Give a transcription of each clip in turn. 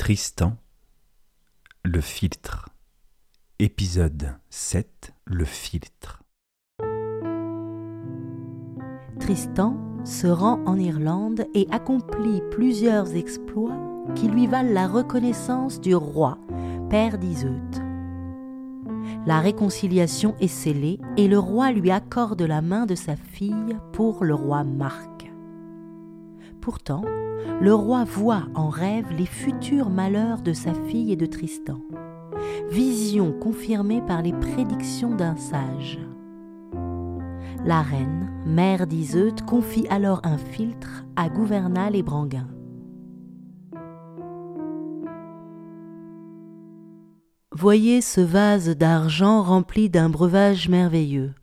Tristan, le filtre. Épisode 7, le filtre. Tristan se rend en Irlande et accomplit plusieurs exploits qui lui valent la reconnaissance du roi, père d'Iseut. La réconciliation est scellée et le roi lui accorde la main de sa fille pour le roi Marc. Pourtant, le roi voit en rêve les futurs malheurs de sa fille et de Tristan, vision confirmée par les prédictions d'un sage. La reine, mère d'Iseut, confie alors un filtre à Gouvernal et Branguin. Voyez ce vase d'argent rempli d'un breuvage merveilleux.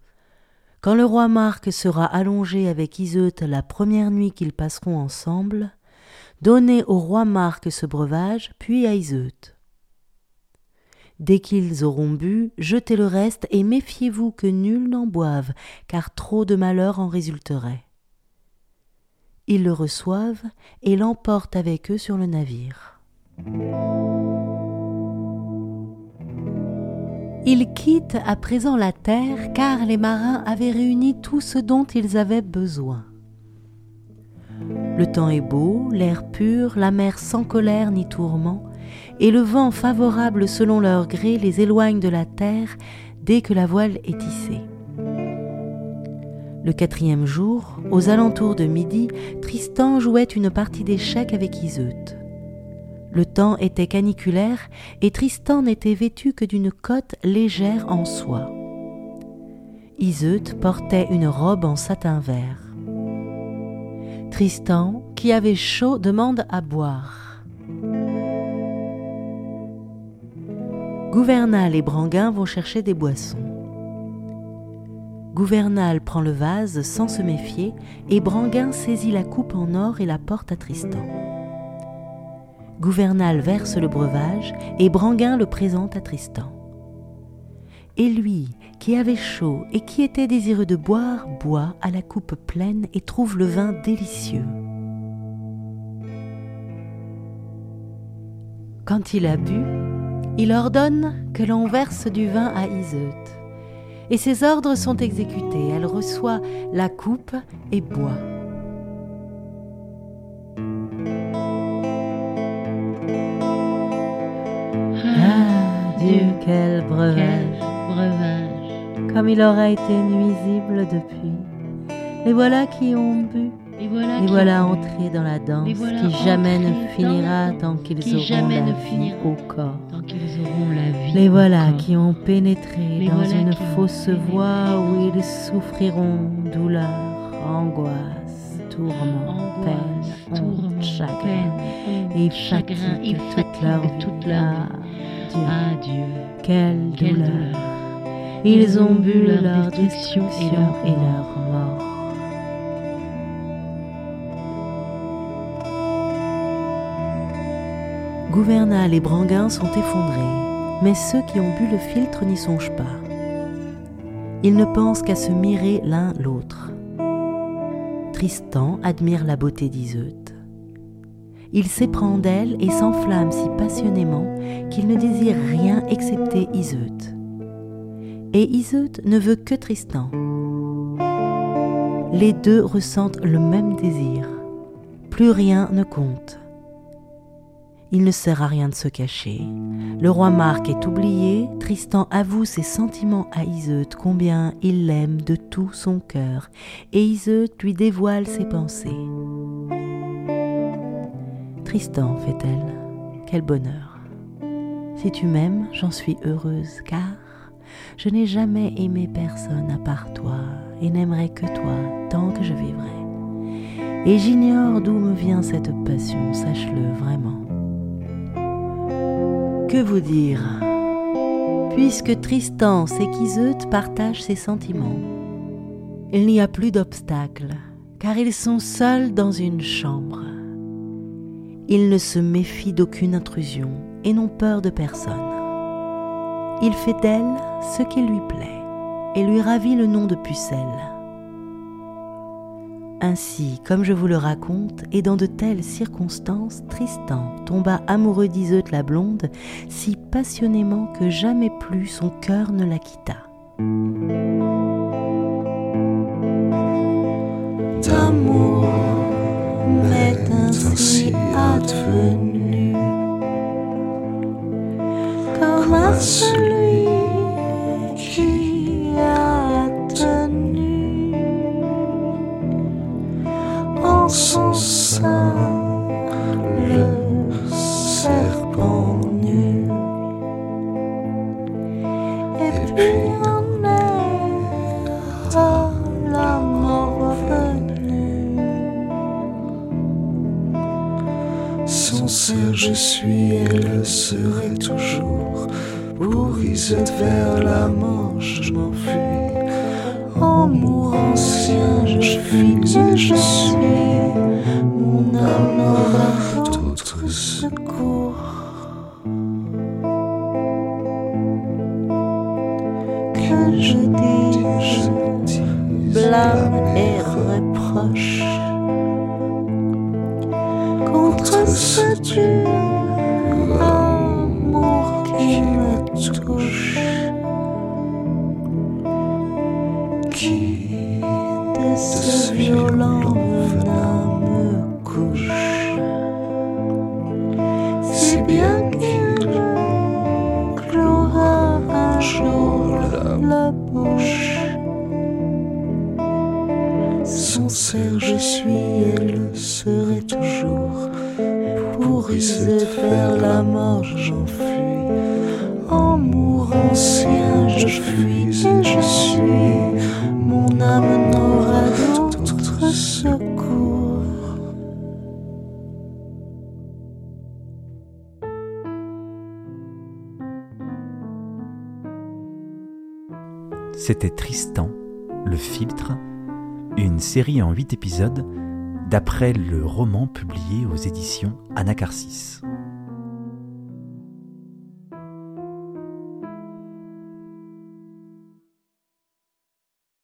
Quand le roi Marc sera allongé avec Iseut la première nuit qu'ils passeront ensemble, donnez au roi Marc ce breuvage, puis à Iseut. Dès qu'ils auront bu, jetez le reste et méfiez-vous que nul n'en boive, car trop de malheur en résulterait. Ils le reçoivent et l'emportent avec eux sur le navire. Ils quittent à présent la terre car les marins avaient réuni tout ce dont ils avaient besoin. Le temps est beau, l'air pur, la mer sans colère ni tourment, et le vent favorable selon leur gré les éloigne de la terre dès que la voile est tissée. Le quatrième jour, aux alentours de midi, Tristan jouait une partie d'échecs avec Iseut. Le temps était caniculaire et Tristan n'était vêtu que d'une cotte légère en soie. Iseut portait une robe en satin vert. Tristan, qui avait chaud, demande à boire. Gouvernal et Branguin vont chercher des boissons. Gouvernal prend le vase sans se méfier et Branguin saisit la coupe en or et la porte à Tristan. Gouvernal verse le breuvage et Branguin le présente à Tristan. Et lui, qui avait chaud et qui était désireux de boire, boit à la coupe pleine et trouve le vin délicieux. Quand il a bu, il ordonne que l'on verse du vin à Iseut. Et ses ordres sont exécutés. Elle reçoit la coupe et boit. Ah, Dieu, quel breuvage, breuvage. Comme il aurait été nuisible depuis. Les voilà qui ont bu. Voilà, Les voilà entrés dans la danse voilà qui jamais ne finira tant qu'ils qui auront la vie au corps. Tant qu'ils auront la vie. Les voilà qui ont pénétré Les dans voilà une fausse voie où ils souffriront douleur, angoisse, tourment, Angoisse, peine, honte, tourment, chagrin et chagrin fatigue et toute leur vie. toute leur vie. Ah, Dieu, Ah Dieu, quelle, quelle douleur. douleur. Ils ont bu leur, leur destruction destruction et leur, et leur mort. Gouvernal et Branguin sont effondrés, mais ceux qui ont bu le filtre n'y songent pas. Ils ne pensent qu'à se mirer l'un l'autre. Tristan admire la beauté d'Iseut. Il s'éprend d'elle et s'enflamme si passionnément qu'il ne désire rien excepté Iseut. Et Iseut ne veut que Tristan. Les deux ressentent le même désir. Plus rien ne compte. Il ne sert à rien de se cacher. Le roi Marc est oublié, Tristan avoue ses sentiments à Iseut, combien il l'aime de tout son cœur, et Iseut lui dévoile ses pensées. Tristan, fait-elle, quel bonheur. Si tu m'aimes, j'en suis heureuse, car je n'ai jamais aimé personne à part toi, et n'aimerai que toi tant que je vivrai. Et j'ignore d'où me vient cette passion, sache-le vraiment. Que vous dire? Puisque Tristan sait qu'Iseut partage ses sentiments, il n'y a plus d'obstacle, car ils sont seuls dans une chambre. Ils ne se méfient d'aucune intrusion et n'ont peur de personne. Il fait d'elle ce qui lui plaît et lui ravit le nom de pucelle. Ainsi, comme je vous le raconte, et dans de telles circonstances, Tristan tomba amoureux d'Iseut la blonde si passionnément que jamais plus son cœur ne la quitta. Ainsi advenu comme à celui qui a tenu en son sein le serpent nu. Et puis Je suis et le serai toujours. Pour Iset vers la Manche, je m'enfuis. En mourant sien, je fuis et je suis. Mon âme n'aura d'autre secours. Que je dise blâme et reproche contre ce dur amour qui me touche, qui de ce violent venin me couche, si bien qu'il clouera un jour la bouche. Ser je suis et le serai toujours. Pour Iset vers la mort j'enfuis. En mourant sien je fuis et je suis. Mon âme n'aura d'autre secours. C'était Tristan, le filtre, une série en huit épisodes d'après le roman publié aux éditions Anacarsis.